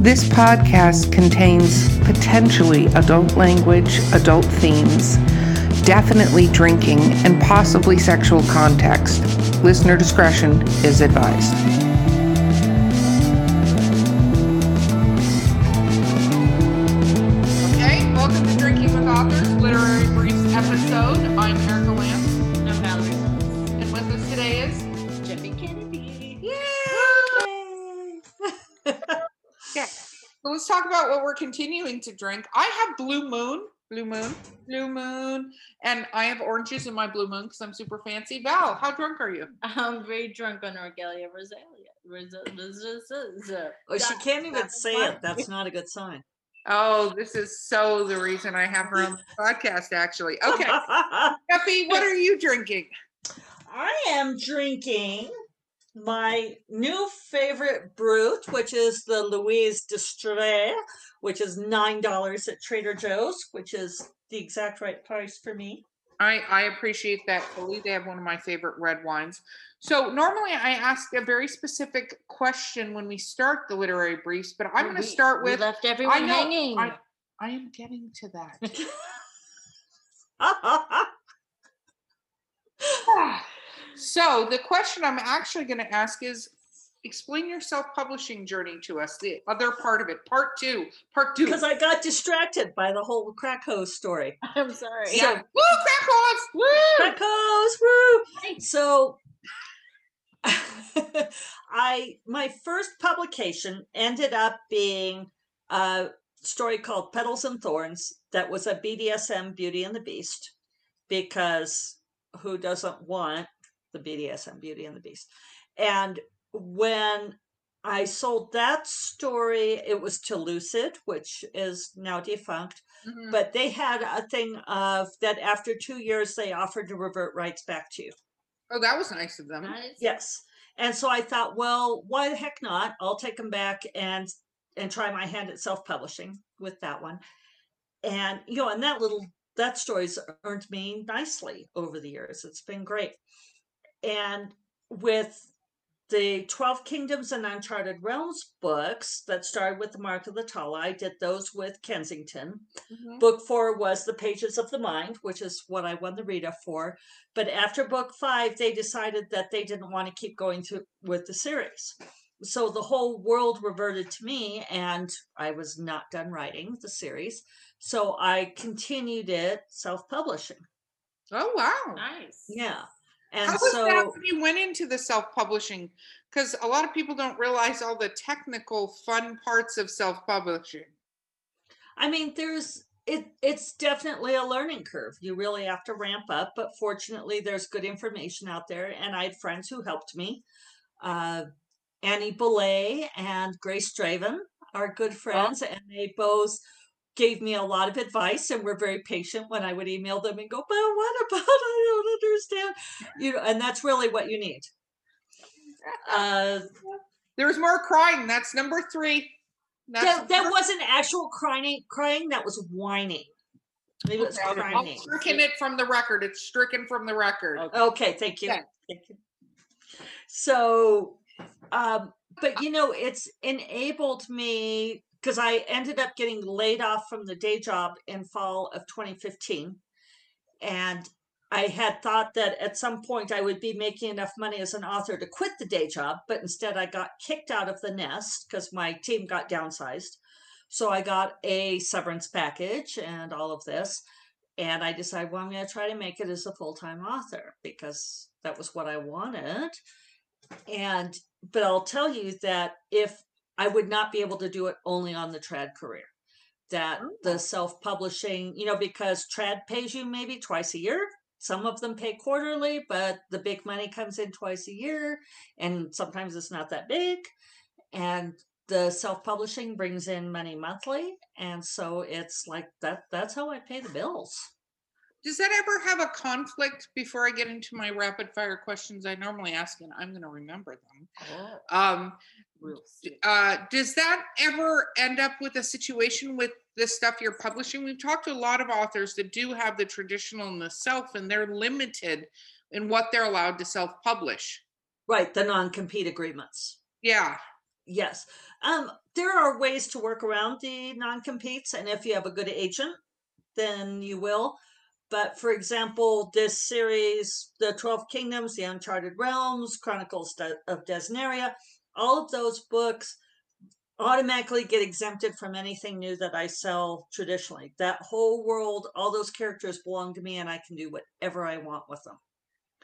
This podcast contains potentially adult language, adult themes, definitely drinking, and possibly sexual context. Listener discretion is advised. Continuing to drink. I have Blue Moon, Blue Moon, Blue Moon, and I have oranges in my Blue Moon because I'm super fancy. Val, how drunk are you? I'm very drunk on Regalia Rosalia. Rosa- Rosa- Rosa- Oh, she can't even say it. That's not a good sign. Oh, this is so the reason I have her on the podcast, actually. Okay, Jeffe, what are you drinking? I am drinking my new favorite brute, which is the Louise Distrait, which is nine dollars at Trader Joe's, which is the exact right price for me. I, I appreciate that fully. They have one of my favorite red wines. So normally I ask a very specific question when we start the literary briefs, but I'm going to We- start we with left everyone know, hanging. I, I am getting to that. so the question I'm actually going to ask is explain your self-publishing journey to us, the other part of it, part two, part two. Because I got distracted by the whole crack hose story. I'm sorry. yeah. so- Woo, crack hose! Woo! Crack hose, woo! So I my first publication ended up being a story called Petals and Thorns that was a BDSM Beauty and the Beast because who doesn't want the BDSM Beauty and the Beast? And when I sold that story, it was to Lucid, which is now defunct Mhm. but they had a thing of that after two years they offered to revert rights back to you Oh, that was nice of them. Nice. yes and so i thought well why the heck not i'll take them back and and try my hand at self-publishing with that one and you know and that little that story's earned me nicely over the years it's been great and with the 12 Kingdoms and Uncharted Realms books that started with the Mark of the Tala, I did those with Kensington. Mhm. Book four was The Pages of the Mind, which is what I won the Rita for. But after book five, they decided that they didn't want to keep going through with the series. So the whole world reverted to me, and I was not done writing the series. So I continued it self publishing. Oh, wow. Nice. Yeah. And How was so that when you went into the self-publishing? Because a lot of people don't realize all the technical fun parts of self-publishing. I mean, there's it. It's definitely a learning curve. You really have to ramp up, but fortunately, there's good information out there, and I had friends who helped me. Uh, Annie Bellet and Grace Draven are good friends, and they both gave me a lot of advice and were very patient when I would email them and go, "But what about? I don't understand." You know, and that's really what you need. Uh, There was more crying. That's number three. That's that, that number- wasn't actual crying. Crying. That was whining. It was Okay, I'll crying. stricken it from the record. It's stricken from the record. Okay. Okay, thank you. Yeah. Thank you. So, um, but you know, it's enabled me because I ended up getting laid off from the day job in fall of 2015. And I had thought that at some point I would be making enough money as an author to quit the day job, but instead I got kicked out of the nest because my team got downsized. So I got a severance package and all of this and I decided, well, I'm going to try to make it as a full time author because that was what I wanted. And, but I'll tell you that if I would not be able to do it only on the trad career, that Oh. the self publishing, you know, because trad pays you maybe twice a year. Some of them pay quarterly, but the big money comes in twice a year, and sometimes it's not that big. And the self publishing brings in money monthly, and so it's like that. That's how I pay the bills. Does that ever have a conflict before I get into my rapid fire questions I normally ask and I'm going to remember them? Oh, Um, uh, does that ever end up with a situation with the stuff you're publishing? We've talked to a lot of authors that do have the traditional and the self, and they're limited in what they're allowed to self publish. Right, the non compete agreements. Yeah. Yes. Um, there are ways to work around the non-competes, and if you have a good agent, then you will. But for example, this series, The Twelve Kingdoms, The Uncharted Realms, Chronicles of Dasnaria, all of those books automatically get exempted from anything new that I sell traditionally. That whole world, all those characters belong to me, and I can do whatever I want with them.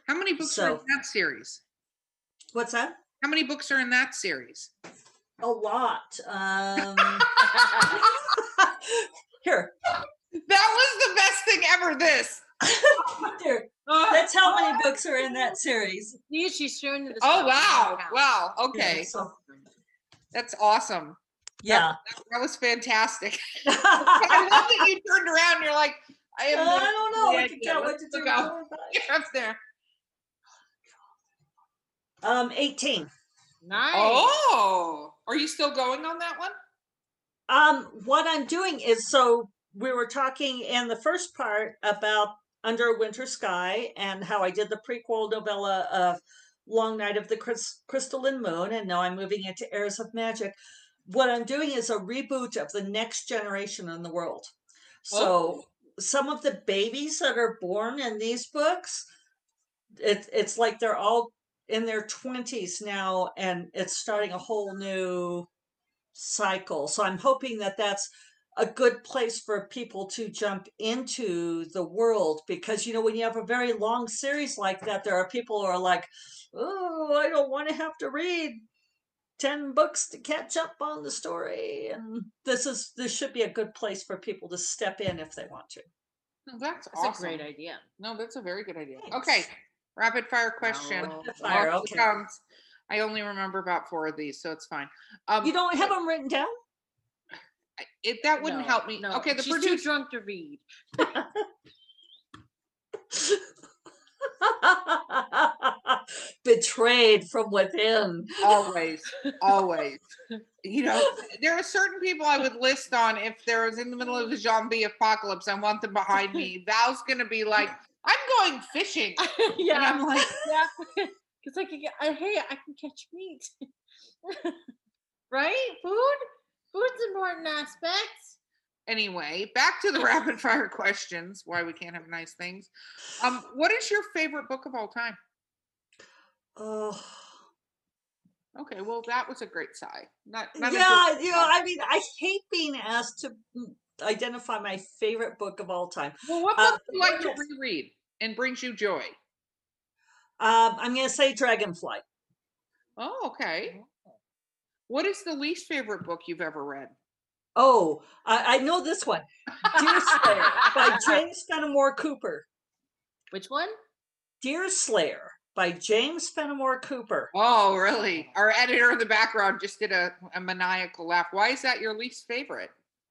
How many books are in that series? What's that? How many books are in that series? A lot. Um, here, That was the best thing ever. This. That's how many books are in that series. See, she's showing you the Oh stuff. wow! Count. Wow. Yeah, Okay, so that's awesome. yeah. That was fantastic. I I love that you turned around. And you're like, I have no don't know. I idea. can tell what to do. look out. You're up there. Um, 18. Nice. Oh, are you still going on that one? Um, what I'm doing is so we were talking in the first part about Under a Winter Sky and how I did the prequel novella of Long Night of the Crys- Crystalline Moon, and now I'm moving into Heirs of Magic. What I'm doing is a reboot of the next generation in the world. So oh. some of the babies that are born in these books, it, it's like they're all in their 20s now, and it's starting a whole new cycle. So I'm hoping that that's a good place for people to jump into the world because you know when you have a very long series like that there are people who are like oh I don't want to have to read 10 books to catch up on the story and this is this should be a good place for people to step in if they want to. No, that's, That's awesome. a great idea. No, that's a very good idea. Thanks. Okay, rapid fire question. Oh. Rapid fire, Lots okay. I only remember about four of these, so it's fine. Um, You don't have them written down? I- it, that wouldn't No, help me. No, Okay, the she's too drunk to read. Betrayed from within. always, always. You know, there are certain people I would list on if there was in the middle of the zombie apocalypse. I want them behind me. Val's gonna be like, "I'm going fishing," and yeah, I'm like, yeah. Because I can get, I, hey, I can catch meat. right? Food? Food's important aspects. anyway. Back to the rapid fire questions. Why we can't have nice things. Um, what is your favorite book of all time? Oh. Okay, well, that was a great sigh. Not, not yeah, good you know. I mean, I hate being asked to identify my favorite book of all time. Well, what uh, book do you like to reread and brings you joy? Um, I'm going to say Dragonflight. Oh, okay. What is the least favorite book you've ever read? Oh, I, I know this one, Deer Slayer by James Fenimore Cooper. Which one? Deer Slayer by James Fenimore Cooper. Oh, really? Our editor in the background just did a, a maniacal laugh. Why is that your least favorite?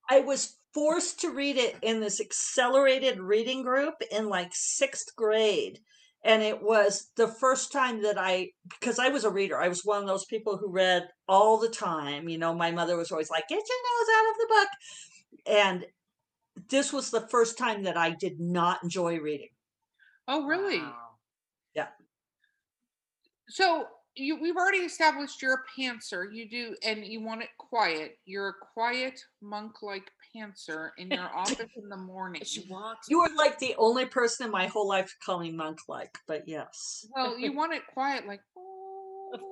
I was forced to read it in this accelerated reading group in like sixth grade. And it was the first time that I, because I was a reader, I was one of those people who read all the time. You know, my mother was always like, get your nose out of the book. And this was the first time that I did not enjoy reading. Oh, really? Wow. So you we've already established you're a pantser. You do, and you want it quiet. You're a quiet monk-like pantser in your office in the morning. She walks. You are like the only person in my whole life to call me monk like, but yes. Well, you want it quiet, like. "Oh."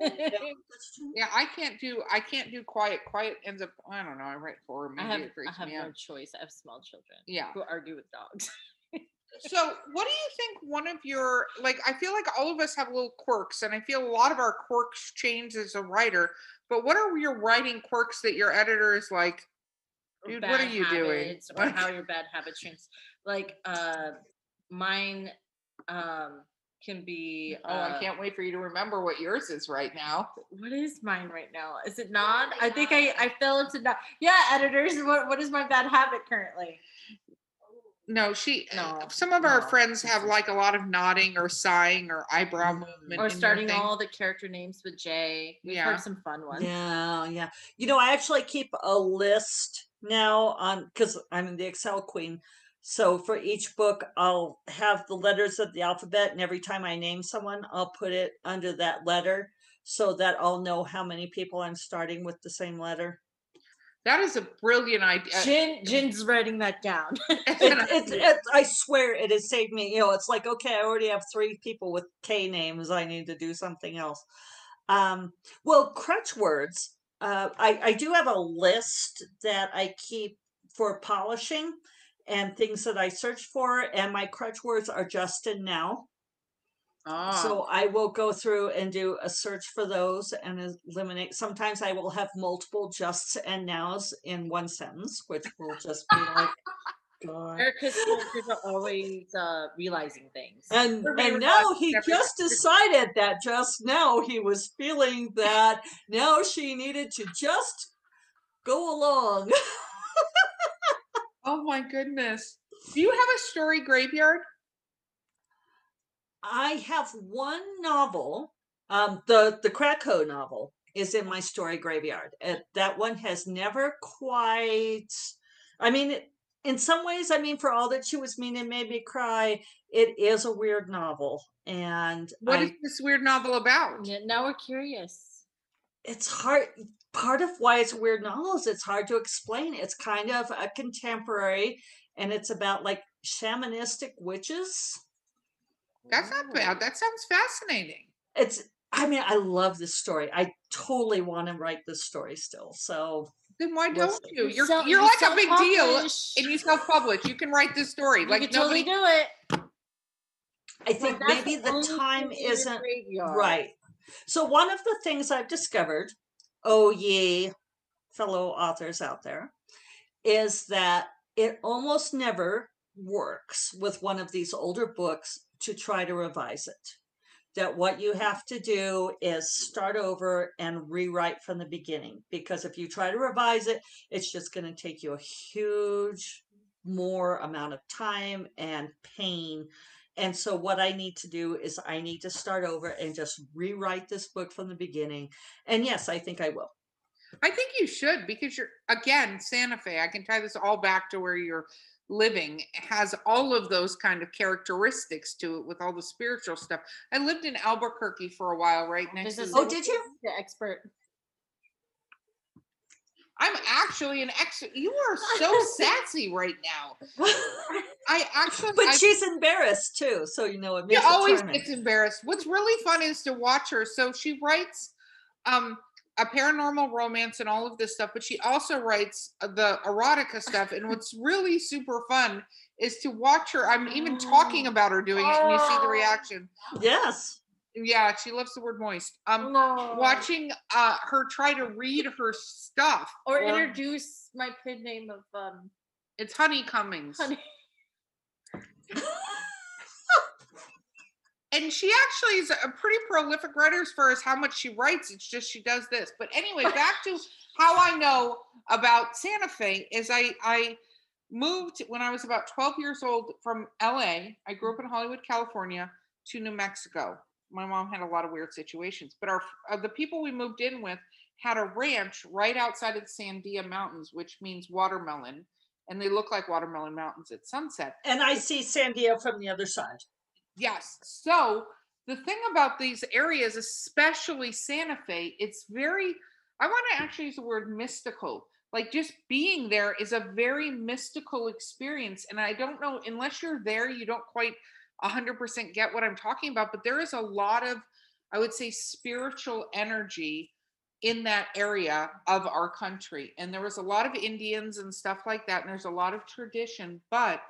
Yeah, I can't do. I can't do quiet. Quiet ends up. I don't know. I write for I maybe have, it I have me no out. choice. I have small children Yeah. who argue with dogs. So, what do you think one of your like I feel like all of us have little quirks and I feel a lot of our quirks change as a writer, but what are your writing quirks that your editor is like, or Dude, what are you doing? Or how your bad habits change. Like uh mine um can be "Oh, I uh, can't wait for you to remember what yours is right now." what is mine right now? Is it not? I think I, I fell into not yeah, editors. What what is my bad habit currently? No, she No, some of our no, friends have like a lot of nodding or sighing or eyebrow mm-hmm. movement Or starting all the character names with J. We've Yeah. heard some fun ones. Yeah, yeah. You know, I actually keep a list now on because I'm the Excel queen. So for each book, I'll have the letters of the alphabet, and every time I name someone, I'll put it under that letter so that I'll know how many people I'm starting with the same letter. That is a brilliant idea. Jin Jin's writing that down. It, it, it, I swear it has saved me. You know, it's like, okay, I already have three people with K names. I need to do something else. Um, well, crutch words. Uh, I, I do have a list that I keep for polishing and things that I search for, and my crutch words are Justin now. Ah, So I will go through and do a search for those and eliminate. Sometimes I will have multiple justs and nows in one sentence, which will just be like, God. Erica's characters are always uh, realizing things. And Everybody and now he just mind." decided that just now he was feeling that now she needed to just go along. oh my goodness. Do you have a story graveyard? I have one novel, um, the the Krakow novel is in my story graveyard. Uh, that one has never quite. I mean, it- in some ways, I mean, for all that she was mean and made me cry, it is a weird novel, and What I, is this weird novel about? Yeah, now we're curious. it's hard. Part of why it's a weird novel is it's hard to explain. It's kind of a contemporary, and it's about like shamanistic witches. That's not bad. That sounds fascinating. it's i mean i love this story i totally want to write this story still so Then why don't see. you? You're Self- you're you like a big deal and you self-publish. You can write this story. You like could nobody totally do it. i think that's maybe the only time thing in your isn't right so one of the things i've discovered oh ye fellow authors out there is that it almost never works with one of these older books to try to revise it. That what you have to do is start over and rewrite from the beginning because if you try to revise it it's just going to take you a huge more amount of time and pain. And so what i need to do is i need to start over and just rewrite this book from the beginning. And yes i think i will. I think you should because you're again Santa Fe. I can tie this all back to where you're living has all of those kind of characteristics to it with all the spiritual stuff. I lived in Albuquerque for a while, right next This to. is the- Oh, did you? The expert. I'm actually an ex. You are so sassy right now. I actually. but I, she's embarrassed too so you know it she makes it always charming. gets embarrassed. What's really fun is to watch her. So she writes um a paranormal romance and all of this stuff, but she also writes uh, the erotica stuff. And what's really super fun is to watch her. I'm even talking about her doing it, and you see the Oh. reaction. yes Yeah, she loves the word moist. Um, no. watching uh her try to read her stuff or introduce my pin name of um it's Honey Cummings. honey. And she actually is a pretty prolific writer as far as how much she writes. It's just she does this. But anyway, back to how I know about Santa Fe is I I moved when I was about 12 years old from LA. I grew up in Hollywood, California, to New Mexico. My mom had a lot of weird situations, but our uh, the people we moved in with had a ranch right outside of the Sandia Mountains, which means watermelon, and they look like watermelon mountains at sunset. and i see sandia from the other side Yes. So the thing about these areas, especially Santa Fe, it's very, I want to actually use the word mystical. Like just being there is a very mystical experience. And I don't know, unless you're there, you don't quite 100% get what I'm talking about. But there is a lot of, I would say, spiritual energy in that area of our country. And there was a lot of Indians and stuff like that. And there's a lot of tradition, but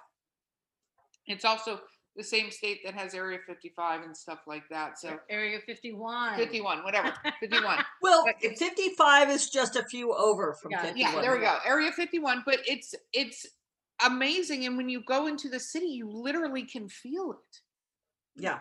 it's also the same state that has Area 55 and stuff like that. So Area 51. 51, whatever, 51. well But 55 is just a few over from Yeah, 51 yeah, there we go. Area 51, but it's it's amazing and when you go into the city you literally can feel it. yeah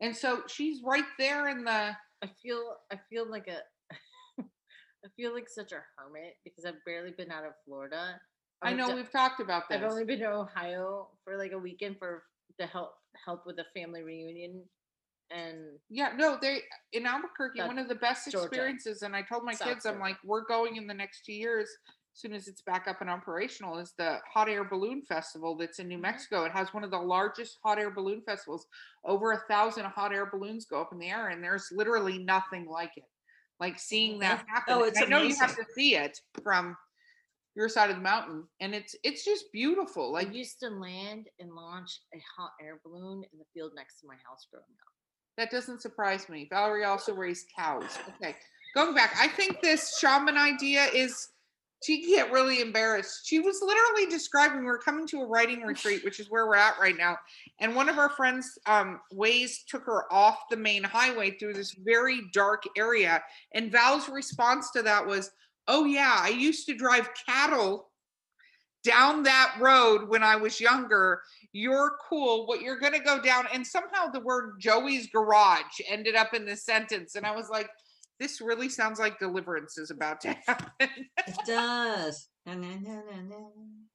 And so she's right there in the I feel I feel like a I feel like such a hermit because I've barely been out of Florida. I I've know d- we've talked about this. I've only been to Ohio for like a weekend for to help help with a family reunion and Yeah, no, they in Albuquerque, one of the best Georgia. experiences. And I told my South kids, I'm like, we're going in the next two years. As soon as it's back up and operational, is the Hot Air Balloon Festival that's in New mm-hmm. Mexico. It has one of the largest hot air balloon festivals. Over a thousand hot air balloons go up in the air, and there's literally nothing like it. Like seeing mm-hmm. that happen. Oh, it's I know you have to see it from your side of the mountain, and it's it's just beautiful. I Like used to land and launch a hot air balloon in the field next to my house growing up. That doesn't surprise me. Valerie also raised cows. Okay, going back, I think this shaman idea is. She can get really embarrassed. She was literally describing we're coming to a writing retreat, which is where we're at right now. And one of our friends, um, Waze took her off the main highway through this very dark area. And Val's response to that was, Oh, yeah, I used to drive cattle down that road when I was younger you're cool. What you're going to go down. And somehow the word Joey's garage ended up in this sentence. And I was like, this really sounds like deliverance is about to happen. It does.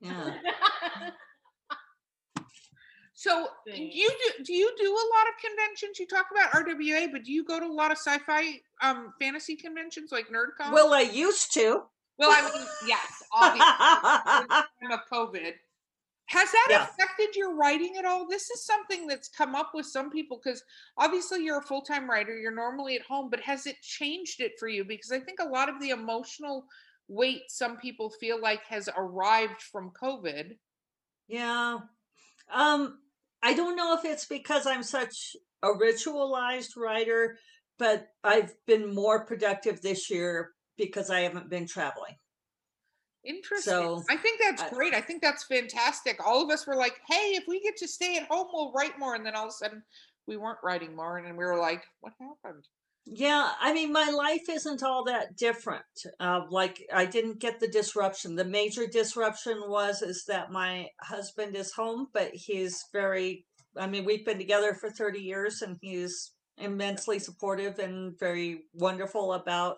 Yeah. so Thanks. you do, do you do a lot of conventions? You talk about RWA, but do you go to a lot of sci-fi um fantasy conventions like NerdCon? Well, I used to. well, I mean, yes, obviously time of COVID. Has that Yeah. affected your writing at all? This is something that's come up with some people because obviously you're a full time writer, you're normally at home, but has it changed it for you? Because I think a lot of the emotional weight some people feel like has arrived from COVID. Yeah. Um, I don't know if it's because I'm such a ritualized writer, but I've been more productive this year because I haven't been traveling. Interesting. So, I think that's I- great. I think that's fantastic. All of us were like, hey, if we get to stay at home, we'll write more. And then all of a sudden, we weren't writing more. And we were like, what happened? Yeah, I mean, my life isn't all that different. Uh, like, I didn't get the disruption. The major disruption was is that my husband is home, but he's very. I mean, we've been together for thirty years, and he's immensely supportive and very wonderful about,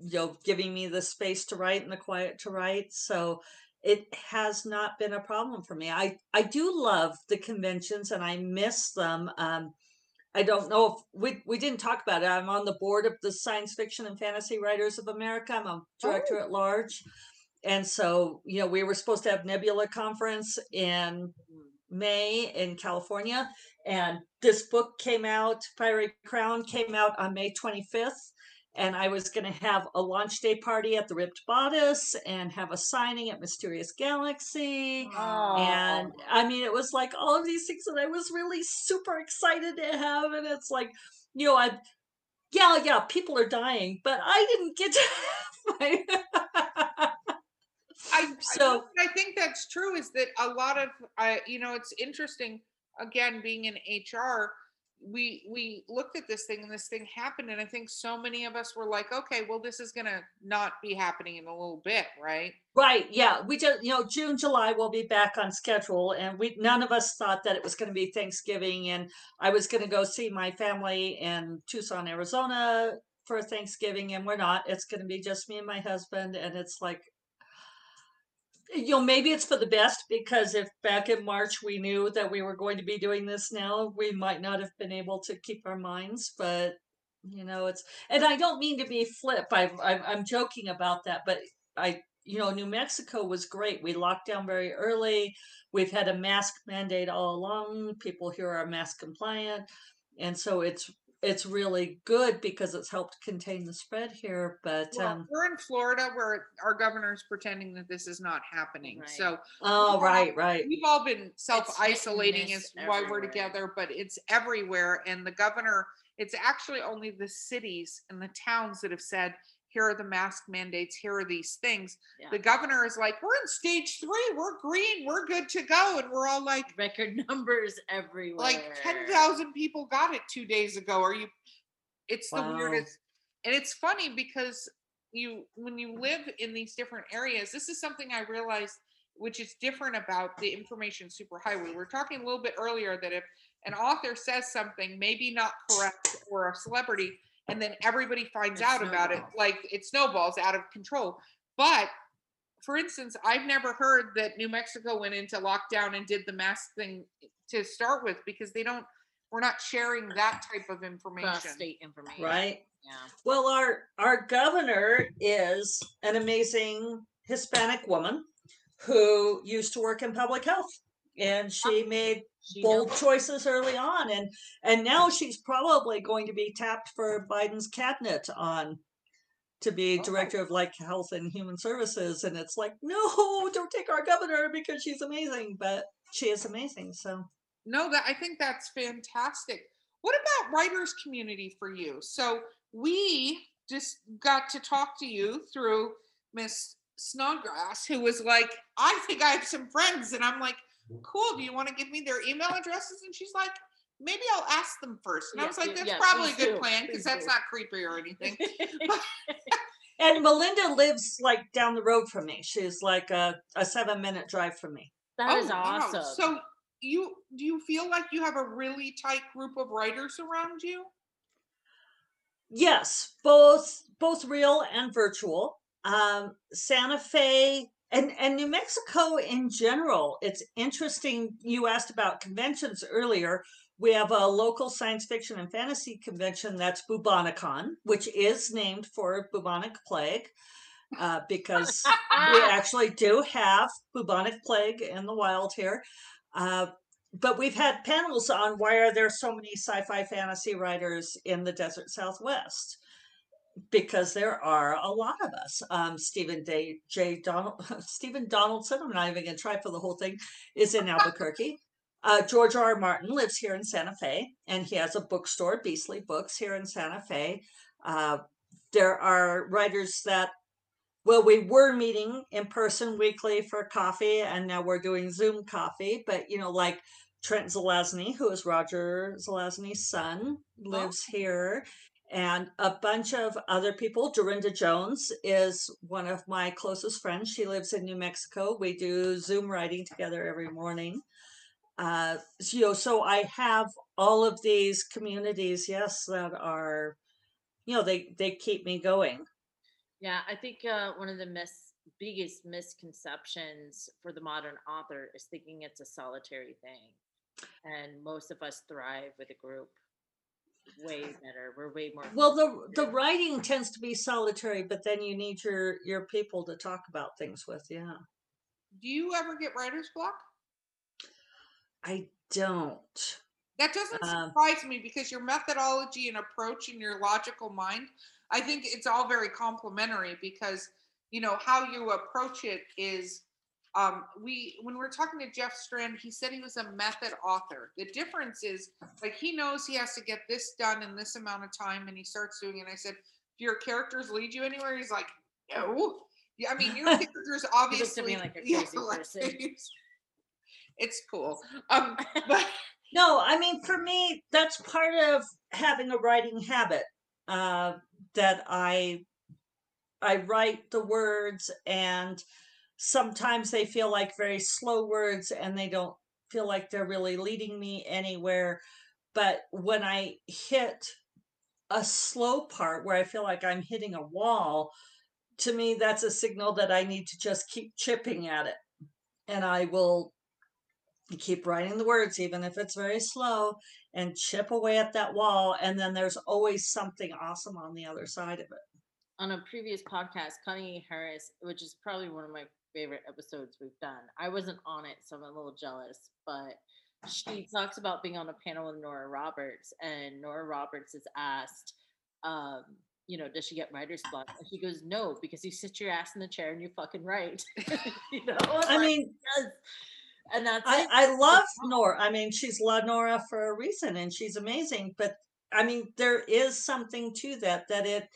you know, giving me the space to write and the quiet to write. So it has not been a problem for me. I I do love the conventions, and I miss them. Um, I don't know if we we didn't talk about it. I'm on the board of the Science Fiction and Fantasy Writers of America. I'm a director oh. at large. And so, you know, we were supposed to have Nebula conference in May in California. And this book came out, Fiery Crown came out on May 25th. And I was going to have a launch day party at the Ripped Bodice and have a signing at Mysterious Galaxy and I mean, it was like all of these things that I was really super excited to have, and it's like, you know, I, yeah, yeah, people are dying, but I didn't get to have my. I So- so I think that's true. Is that a lot of I you know it's interesting. Again, being in HR, we we looked at this thing and this thing happened, and I think so many of us were like, okay, well, this is gonna not be happening in a little bit, right? right, yeah, we just, you know, June, July will be back on schedule, and we none of us thought that it was to be Thanksgiving, and I was to go see my family in Tucson, Arizona for Thanksgiving, and we're not. It's to be just me and my husband, and it's like you know maybe it's for the best because if back in march we knew that we were going to be doing this now we might not have been able to keep our minds but you know it's and i don't mean to be flip I, I i'm joking about that but i you know new mexico was great. We locked down very early. We've had a mask mandate all along. People here are mask compliant. And so it's it's really good because it's helped contain the spread here but Well, um we're in Florida where our governor's pretending that this is not happening. Right. So oh Yeah. right right we've all been self isolating miss is why we're together, but it's everywhere. And the governor, it's actually only the cities and the towns that have said, here are the mask mandates, here are these things. Yeah. The governor is like, we're in stage three, we're green, we're good to go. And we're all like, Record numbers everywhere. like 10,000 people got it two days ago. Are you? It's the Wow. weirdest. And it's funny because you, when you live in these different areas, this is something I realized, which is different about the information superhighway. We were talking a little bit earlier that if an author says something, maybe not correct, or a celebrity, and then everybody finds It out about it, like it snowballs out of control. But for instance, I've never heard that New Mexico went into lockdown and did the mask thing to start with because they don't. We're not sharing that type of information. Cross state information. right Yeah. Well, our our governor is an amazing Hispanic woman who used to work in public health, and she made She bold knows. choices early on, and and now she's probably going to be tapped for Biden's cabinet on to be Oh. director of like health and human services, and it's like, no, don't take our governor because she's amazing, but she is amazing. So No, that I think that's fantastic. What about writers community for you? So we just got to talk to you through Miss Snodgrass, who was like, I think I have some friends, and I'm like, cool. Do you want to give me their email addresses? And she's like, maybe I'll ask them first. And I was like, that's yeah, probably a good do, plan because that's do. not creepy or anything. and Melinda lives like down the road from me. She's like a, a seven minute drive from me. That is Oh, wow. awesome. So you do you feel like you have a really tight group of writers around you? Yes, both both real and virtual. Um, Santa Fe and and New Mexico in general. It's interesting. You asked about conventions earlier. We have a local science fiction and fantasy convention that's Bubonicon, which is named for bubonic plague, uh, because we actually do have bubonic plague in the wild here. Uh, but we've had panels on why are there so many sci-fi fantasy writers in the desert southwest because there are a lot of us um, stephen Day, j donald stephen donaldson i'm not even going to try for the whole thing is in albuquerque uh, george r. R. martin lives here in santa fe and he has a bookstore beastly books here in santa fe uh, there are writers that well, we were meeting in person weekly for coffee, and now we're doing Zoom coffee. But you know, like Trent Zelazny, who is Roger Zelazny's son, lives here, and a bunch of other people. Darynda Jones is one of my closest friends. She lives in New Mexico. We do Zoom writing together every morning. Uh, so, you know, so I have all of these communities, yes, that are, you know, they they keep me going. Yeah, I think uh, one of the mis- biggest misconceptions for the modern author is thinking it's a solitary thing. And most of us thrive with a group way better. We're way more. Well, the the writing tends to be solitary, but then you need your your people to talk about things with. Yeah, Do you ever get writer's block? I don't. That doesn't Um, surprise me because your methodology and approach and your logical mind, I think it's all very complimentary because you know how you approach it is um we when we are talking to Jeff Strand, he said he was a method author. The difference is like he knows he has to get this done in this amount of time and he starts doing it. And I said, Do your characters lead you anywhere? He's like, No. Yeah, I mean your characters obviously me like a yeah, like, it's cool. Um but No, I mean for me, that's part of having a writing habit. Uh, that I I write the words, and sometimes they feel like very slow words, and they don't feel like they're really leading me anywhere. But when I hit a slow part where I feel like I'm hitting a wall, to me, that's a signal that I need to just keep chipping at it. And I will keep writing the words, even if it's very slow, and chip away at that wall. And then there's always something awesome on the other side of it. on a previous podcast, Connie Harris, which is probably one of my favorite episodes we've done. I wasn't on it, so I'm a little jealous, but she talks about being on a panel with Nora Roberts, and Nora Roberts is asked, um, you know, does she get writer's block? And she goes, no, because you sit your ass in the chair and you fucking write. you know, I like, mean, yes. and that's I. I love Nora. I mean, she's La Nora for a reason and she's amazing. But I mean, there is something to that, that it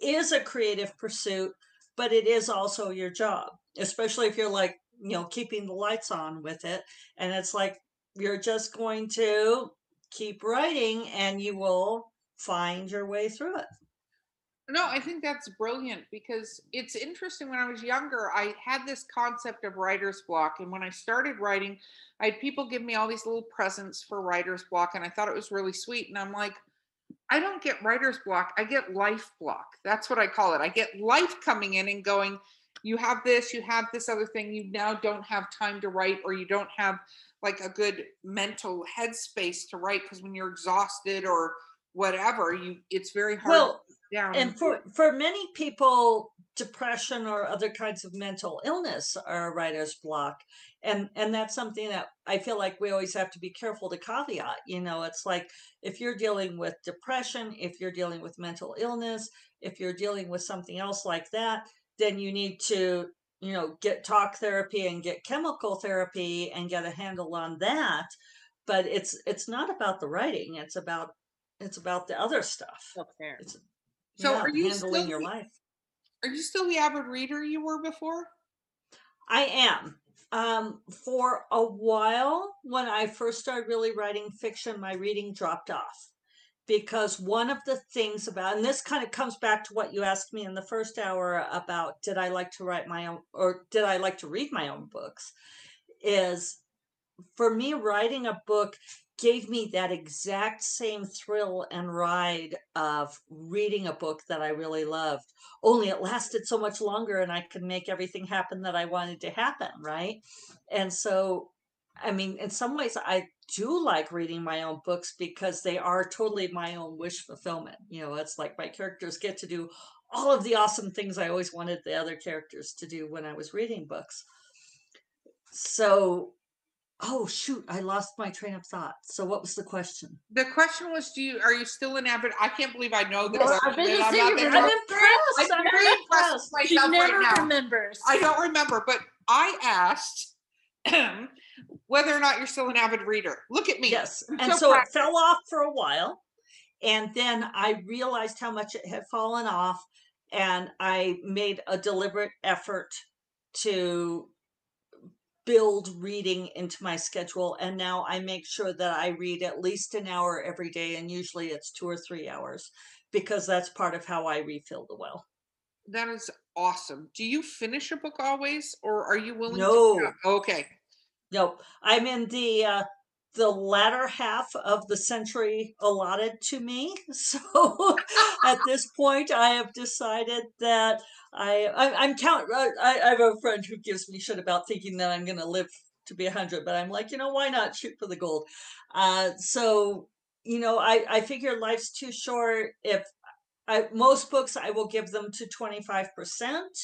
is a creative pursuit, but it is also your job, especially if you're like, you know, keeping the lights on with it. And it's like, you're just going to keep writing and you will find your way through it. No, I think that's brilliant because it's interesting. When I was younger, I had this concept of writer's block. And when I started writing, I had people give me all these little presents for writer's block. And I thought it was really sweet. And I'm like, I don't get writer's block. I get life block. That's what I call it. I get life coming in and going, you have this, you have this other thing. You now don't have time to write, or you don't have like a good mental headspace to write because when you're exhausted or whatever, you it's very hard Well, Yeah. and for for many people depression or other kinds of mental illness are a writer's block and and that's something that i feel like we always have to be careful to caveat you know it's like if you're dealing with depression if you're dealing with mental illness if you're dealing with something else like that then you need to you know get talk therapy and get chemical therapy and get a handle on that but it's it's not about the writing it's about it's about the other stuff Self-care. it's So yeah, are you handling still your life Are you still the avid reader you were before? I am. Um, for a while, when I first started really writing fiction, my reading dropped off because one of the things about, and this kind of comes back to what you asked me in the first hour about did I like to write my own or did I like to read my own books, is for me, writing a book gave me that exact same thrill and ride of reading a book that I really loved. Only it lasted so much longer and I could make everything happen that I wanted to happen, right? And so, I mean, in some ways, I do like reading my own books because they are totally my own wish fulfillment. You know, it's like my characters get to do all of the awesome things I always wanted the other characters to do when I was reading books. So, oh shoot, I lost my train of thought. So, what was the question? The question was, do you are you still an avid? I can't believe I know this. Well, I question, didn't and I'm not you there. were I'm not- impressed. I'm I'm very very impressed impressed. with She never right now. I don't remember, but I asked whether or not you're still an avid reader. Look at me. Yes. I'm And so so it fell off for a while. And then I realized how much it had fallen off. And I made a deliberate effort to build reading into my schedule. And now I make sure that I read at least an hour every day. And usually it's two or three hours because that's part of how I refill the well. That is awesome. Do you finish a book always, or are you willing? No. To, okay. Nope. I'm in the uh, the latter half of the century allotted to me. So at this point, I have decided that I, I I'm count. I, I have a friend who gives me shit about thinking that I'm going to live to be a hundred, but I'm like, you know, why not shoot for the gold? Uh, so you know, I I figure life's too short. If I most books, I will give them to twenty five percent,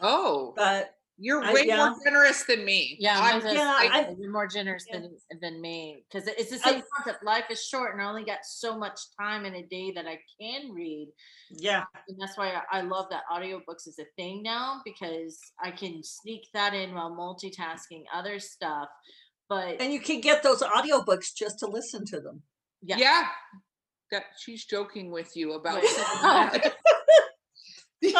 Oh, but you're I- way yeah. more generous than me. Yeah, I'm, mine's yeah, like, I- you're more generous yeah. than than me because it's the I- same concept. Life is short, and I only got so much time in a day that I can read, yeah, and that's why I, I love that audiobooks is a thing now because I can sneak that in while multitasking other stuff. But and you can get those audiobooks just to listen to them. yeah, yeah. That she's joking with you about. Wait, something oh. you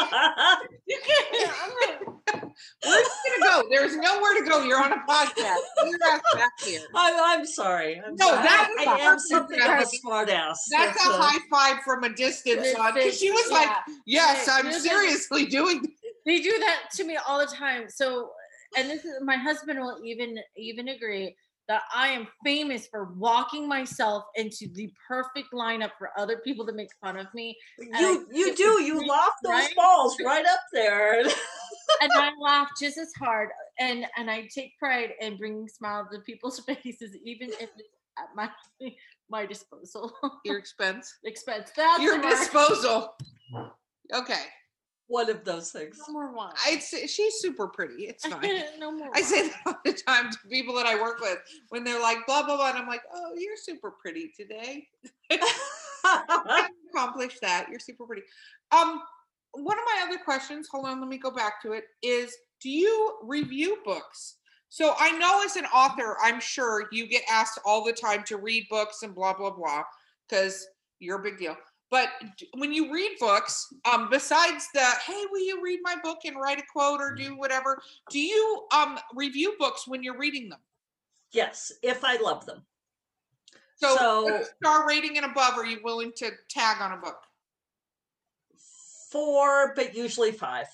can't. Where's it gonna go? There's nowhere to go. You're on a podcast. You're not back here. I'm, I'm sorry. I'm No, sorry. that I, was I am something of a Becky. smart ass. That's a uh, high five from a distance, on because she was like, "Yes, Right, I'm this is- seriously doing." they do that to me all the time so and this is my husband will even even agree that i am famous for walking myself into the perfect lineup for other people to make fun of me You you do. You great, loft those right? balls right up there. and i laugh just as hard and and i take pride in bringing smiles to people's faces even if it's at my my disposal Your expense, expense that's your disposal. Okay, One of those things. no more wine I'd say she's super pretty. It's fine. no more I say that all the time to people that I work with when they're like blah blah blah, and I'm like, "Oh, you're super pretty today." I accomplished that. You're super pretty. Um, one of my other questions, hold on, let me go back to it, is do you review books? So I know as an author, I'm sure you get asked all the time to read books and blah blah blah, because you're a big deal. But when you read books, um, besides the hey, will you read my book and write a quote or do whatever, do you um review books when you're reading them? yes, if I love them. So, So- star rating and above are you willing to tag on a book? Four, but usually five.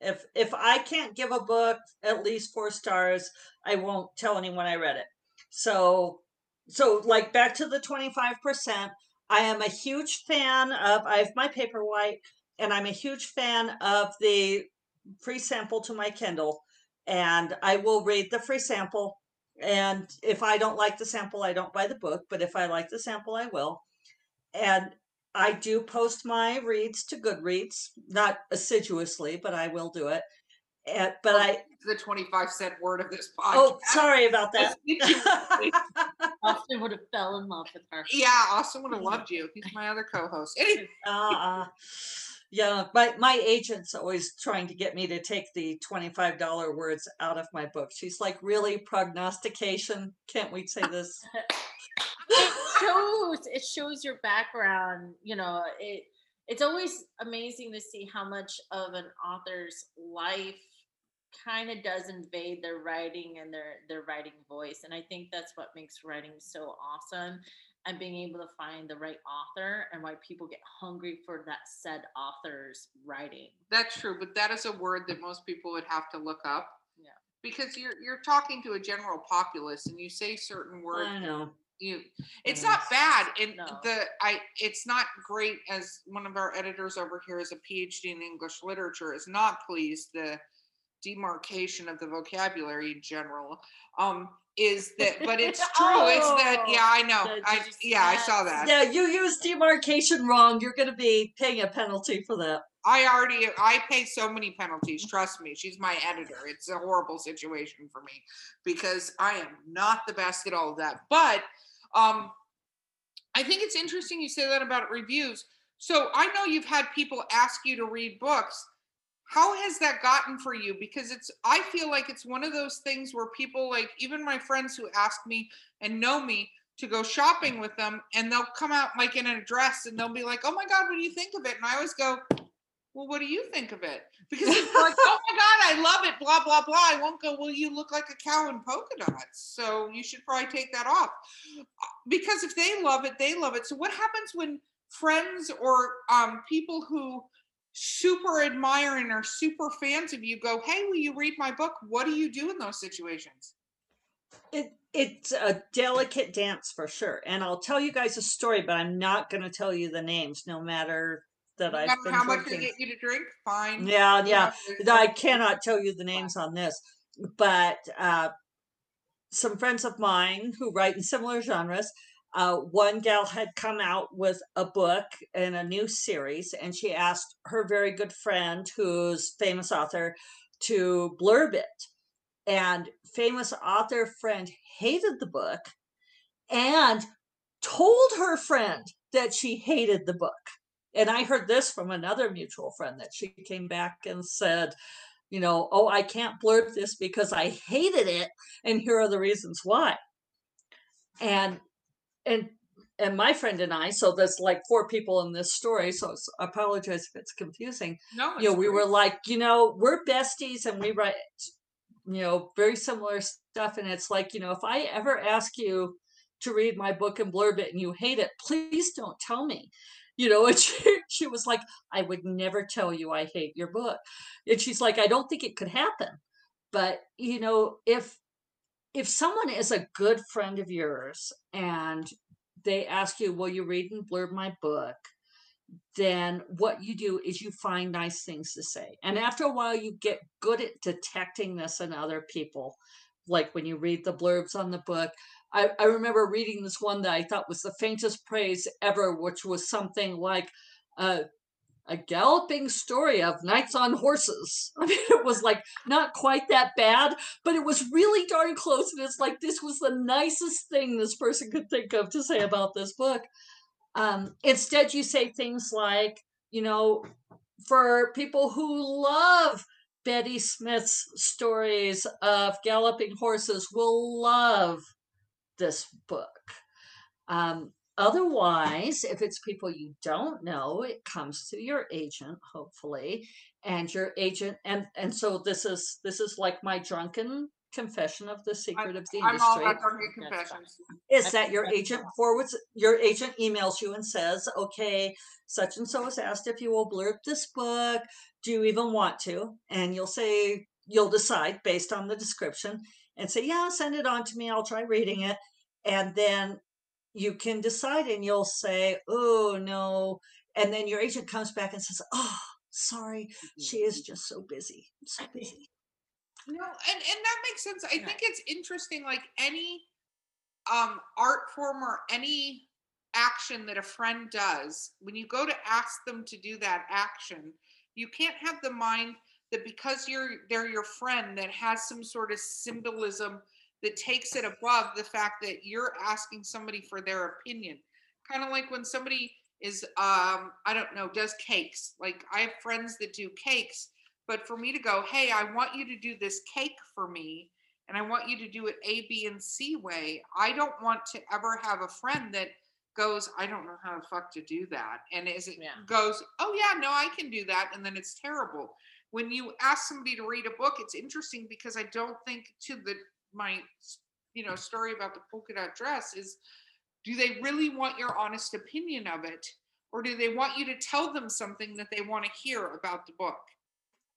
If if I can't give a book at least four stars, I won't tell anyone I read it. So so like back to the 25%, I am a huge fan of I have my paperwhite and I'm a huge fan of the free sample to my Kindle and I will read the free sample and if I don't like the sample I don't buy the book, but if I like the sample I will. And I do post my reads to Goodreads, not assiduously, but I will do it. And, but I The 25 cent word of this podcast. oh sorry about that. Austin would have fell in love with her. yeah, Austin would have loved you. He's my other co-host. Anyway, uh, yeah, my my agent's always trying to get me to take the twenty five dollar words out of my book. She's like, really prognostication? Can't we say this? shows it shows your background you know it it's always amazing to see how much of an author's life kind of does invade their writing and their their writing voice and i think that's what makes writing so awesome and being able to find the right author and why people get hungry for that said author's writing that's true, but that is a word that most people would have to look up. Yeah. Because you're you're talking to a general populace and you say certain words I know. You it's not bad and No. the i it's not great as one of our editors over here is a phd in english literature is not pleased the demarcation of the vocabulary in general um is that but it's true it's that Oh, yeah i know the- i did you see yeah i saw that Yeah, you use demarcation wrong. You're going to be paying a penalty for that. i already i pay so many penalties trust me she's my editor it's a horrible situation for me because i am not the best at all of that but um i think it's interesting you say that about reviews. So i know you've had people ask you to read books. How has that gotten for you? Because it's i feel like it's one of those things where people like even my friends who ask me and know me to go shopping with them and they'll come out like in a dress and they'll be like oh my god what do you think of it? And i always go well, what do you think of it? Because it's like, oh my God, I love it, blah, blah, blah. I won't go, well, you look like a cow in polka dots. So you should probably take that off. Uh, Because if they love it, they love it. So what happens when friends or um, people who super admire and are super fans of you go, hey, will you read my book? What do you do in those situations? It it's a delicate dance for sure. And I'll tell you guys a story, but I'm not going to tell you the names, no matter that I've been how much they get you to drink, fine. Yeah, yeah. I cannot tell you the names on this, but uh, some friends of mine who write in similar genres. Uh, one gal had come out with a book in a new series, and she asked her very good friend, who's famous author, to blurb it. And famous author friend hated the book and told her friend that she hated the book. And I heard this from another mutual friend that she came back and said, you know, oh, I can't blurb this because I hated it, and here are the reasons why. And and and my friend and I, so there's like four people in this story, so I apologize if it's confusing. No, You know, we were like, you know, we're besties and we write, you know, very similar stuff. And it's like, you know, if I ever ask you to read my book and blurb it and you hate it, please don't tell me. You know, and she, she was like, I would never tell you I hate your book. And she's like, I don't think it could happen. But, you know, if if someone is a good friend of yours and they ask you, Will you read and blurb my book? Then what you do is you find nice things to say. And after a while, you get good at detecting this in other people. Like when you read the blurbs on the book. I, I remember reading this one that I thought was the faintest praise ever, which was something like uh, a galloping story of knights on horses. I mean, it was like not quite that bad, but it was really darn close. And it's like this was the nicest thing this person could think of to say about this book. Um, instead, you say things like, you know, for people who love Betty Smith's stories of galloping horses, will love this book. Um, otherwise, if it's people you don't know, it comes to your agent, hopefully, and your agent, and and so this is this is like my drunken confession of the secret of the I'm all industry. about drunken confessions. is that your agent forwards your agent emails you and says okay such and so has asked if you will blurb this book. Do you even want to? And you'll say you'll decide based on the description and say yeah send it on to me. I'll try reading it and then you can decide and you'll say oh no and then your agent comes back and says oh sorry she is just so busy so busy No, and and that makes sense. I Yeah. think it's interesting. Like any um art form or any action that a friend does, when you go to ask them to do that action, you can't have the mind that because you're they're your friend that has some sort of symbolism that takes it above the fact that you're asking somebody for their opinion. Kind of like when somebody is um I don't know, does cakes. Like I have friends that do cakes, but for me to go, "Hey, I want you to do this cake for me." And I want you to do it A, B, and C way. I don't want to ever have a friend that goes, I don't know how the fuck to do that. And is it Yeah. goes, oh yeah, no, I can do that. And then it's terrible. When you ask somebody to read a book, it's interesting because I don't think to the my you know story about the polka dot dress is do they really want your honest opinion of it? Or do they want you to tell them something that they want to hear about the book?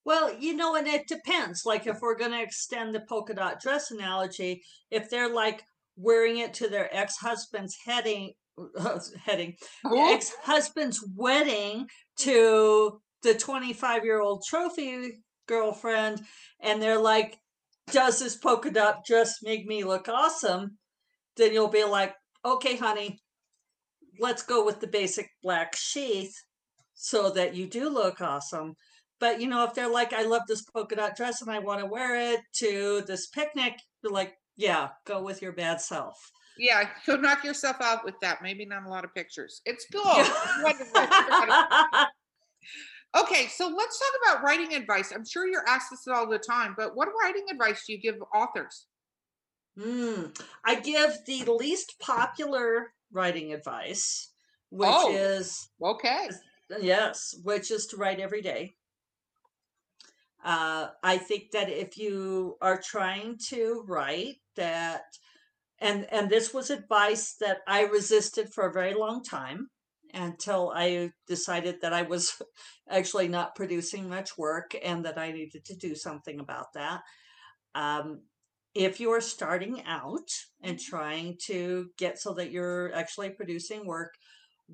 Well, you know, and it depends. Like if we're going to extend the polka dot dress analogy, if they're like wearing it to their ex-husband's heading heading Oh, ex-husband's wedding to the 25 year old trophy girlfriend and they're like does this polka dot dress make me look awesome then you'll be like okay honey let's go with the basic black sheath so that you do look awesome but you know if they're like i love this polka dot dress and i want to wear it to this picnic you're like yeah go with your bad self Yeah, go knock yourself out with that. Maybe not a lot of pictures. It's cool. Okay, so let's talk about writing advice. I'm sure you're asked this all the time, but what writing advice do you give authors? Mm, I give the least popular writing advice, which Oh. is Okay. yes, which is to write every day. Uh, I think that if you are trying to write that, and and this was advice that I resisted for a very long time until I decided that I was actually not producing much work and that I needed to do something about that. Um, if you are starting out and trying to get so that you're actually producing work,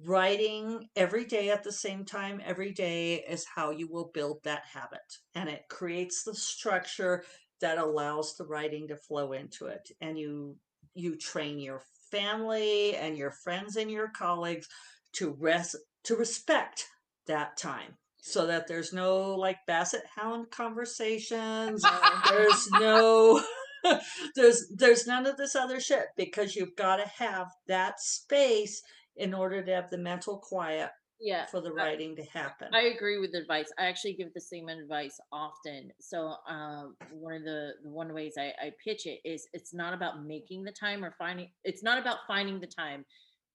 writing every day at the same time every day is how you will build that habit and it creates the structure that allows the writing to flow into it and you you train your family and your friends and your colleagues to res to respect that time so that there's no like basset hound conversations there's no there's there's none of this other shit because you've got to have that space in order to have the mental quiet Yeah. for the I- writing to happen I agree with the advice. I actually give the same advice often. So um, one of the the one ways I, I pitch it is it's not about making the time or finding. It's not about finding the time.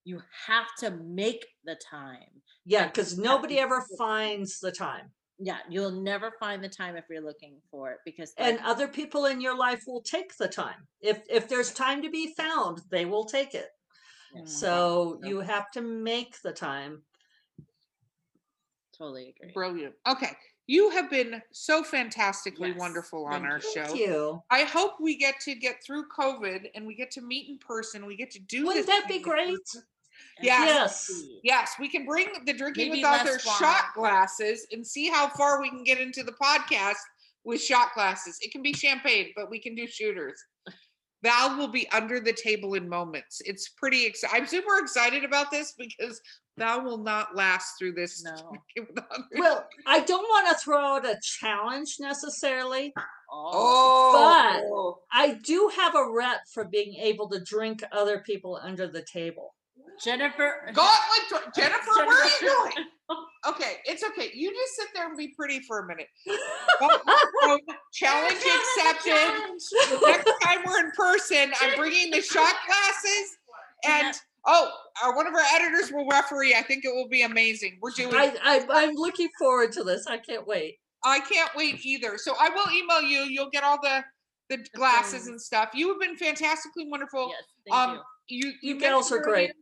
You have to make the time. yeah because nobody ever finds the time Yeah, you'll never find the time if you're looking for it because and other people in your life will take the time if if there's time to be found they will take it Yeah. so Yep. you have to make the time totally agree. Brilliant. Okay. You have been so fantastically Yes, wonderful on thank our you. show. thank you I hope we get to get through COVID and we get to meet in person. We get to do Wouldn't this that be great? person. Yes. yes Yes, we can bring the drinking Maybe with author less shot glasses and see how far we can get into the podcast with shot glasses. It can be champagne, but we can do shooters. Val will be under the table in moments. It's pretty exciting. I'm super excited about this because Val will not last through this. No. Drinking with Author. well i don't want to throw out a challenge necessarily Oh, Oh, i do have a rep for being able to drink other people under the table Jennifer. Gauntlet, dr- Jennifer, where are you Jennifer- going? Okay, it's okay. You just sit there and be pretty for a minute. Challenge accepted. The next time we're in person, I'm bringing the shot glasses, and oh, uh, one of our editors will referee. I think it will be amazing. We're doing. I, I i'm looking forward to this i can't wait I can't wait either. So I will email you. You'll get all the the glasses and stuff. You have been fantastically wonderful. Yes, thank Um, you. You You mentioned are great.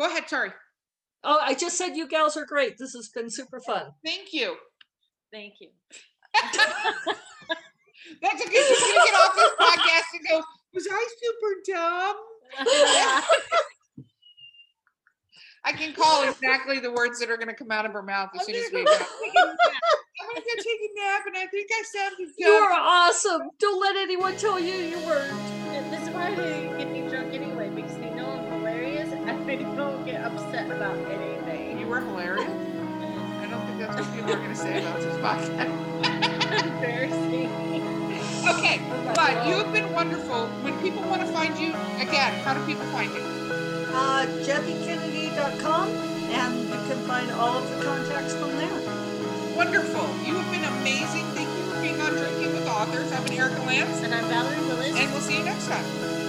Earlier- Go ahead. Sorry. oh i just said you gals are great this has been super fun Thank you. Thank you. That's a good. She's gonna get off this podcast and go. Was I super dumb? I can call exactly the words that are going to come out of her mouth as soon as we go. I'm going to go take a nap, and I think I sounded You're awesome. Don't let anyone tell you you weren't. this is why they get me drunk anyway because they know I'm hilarious and I don't get upset about anything. You were hilarious. I don't think that's what people are going to say about this podcast. Embarrassing. Okay, but you have been wonderful. When people want to find you, again, how do people find you? Uh, JeffeKennedy.com, and you can find all of the contacts from there. Wonderful. You have been amazing. Thank you for being on Drinking with Authors. I've been Erica Lance, And I'm Valerie Willis. and we'll see you next time.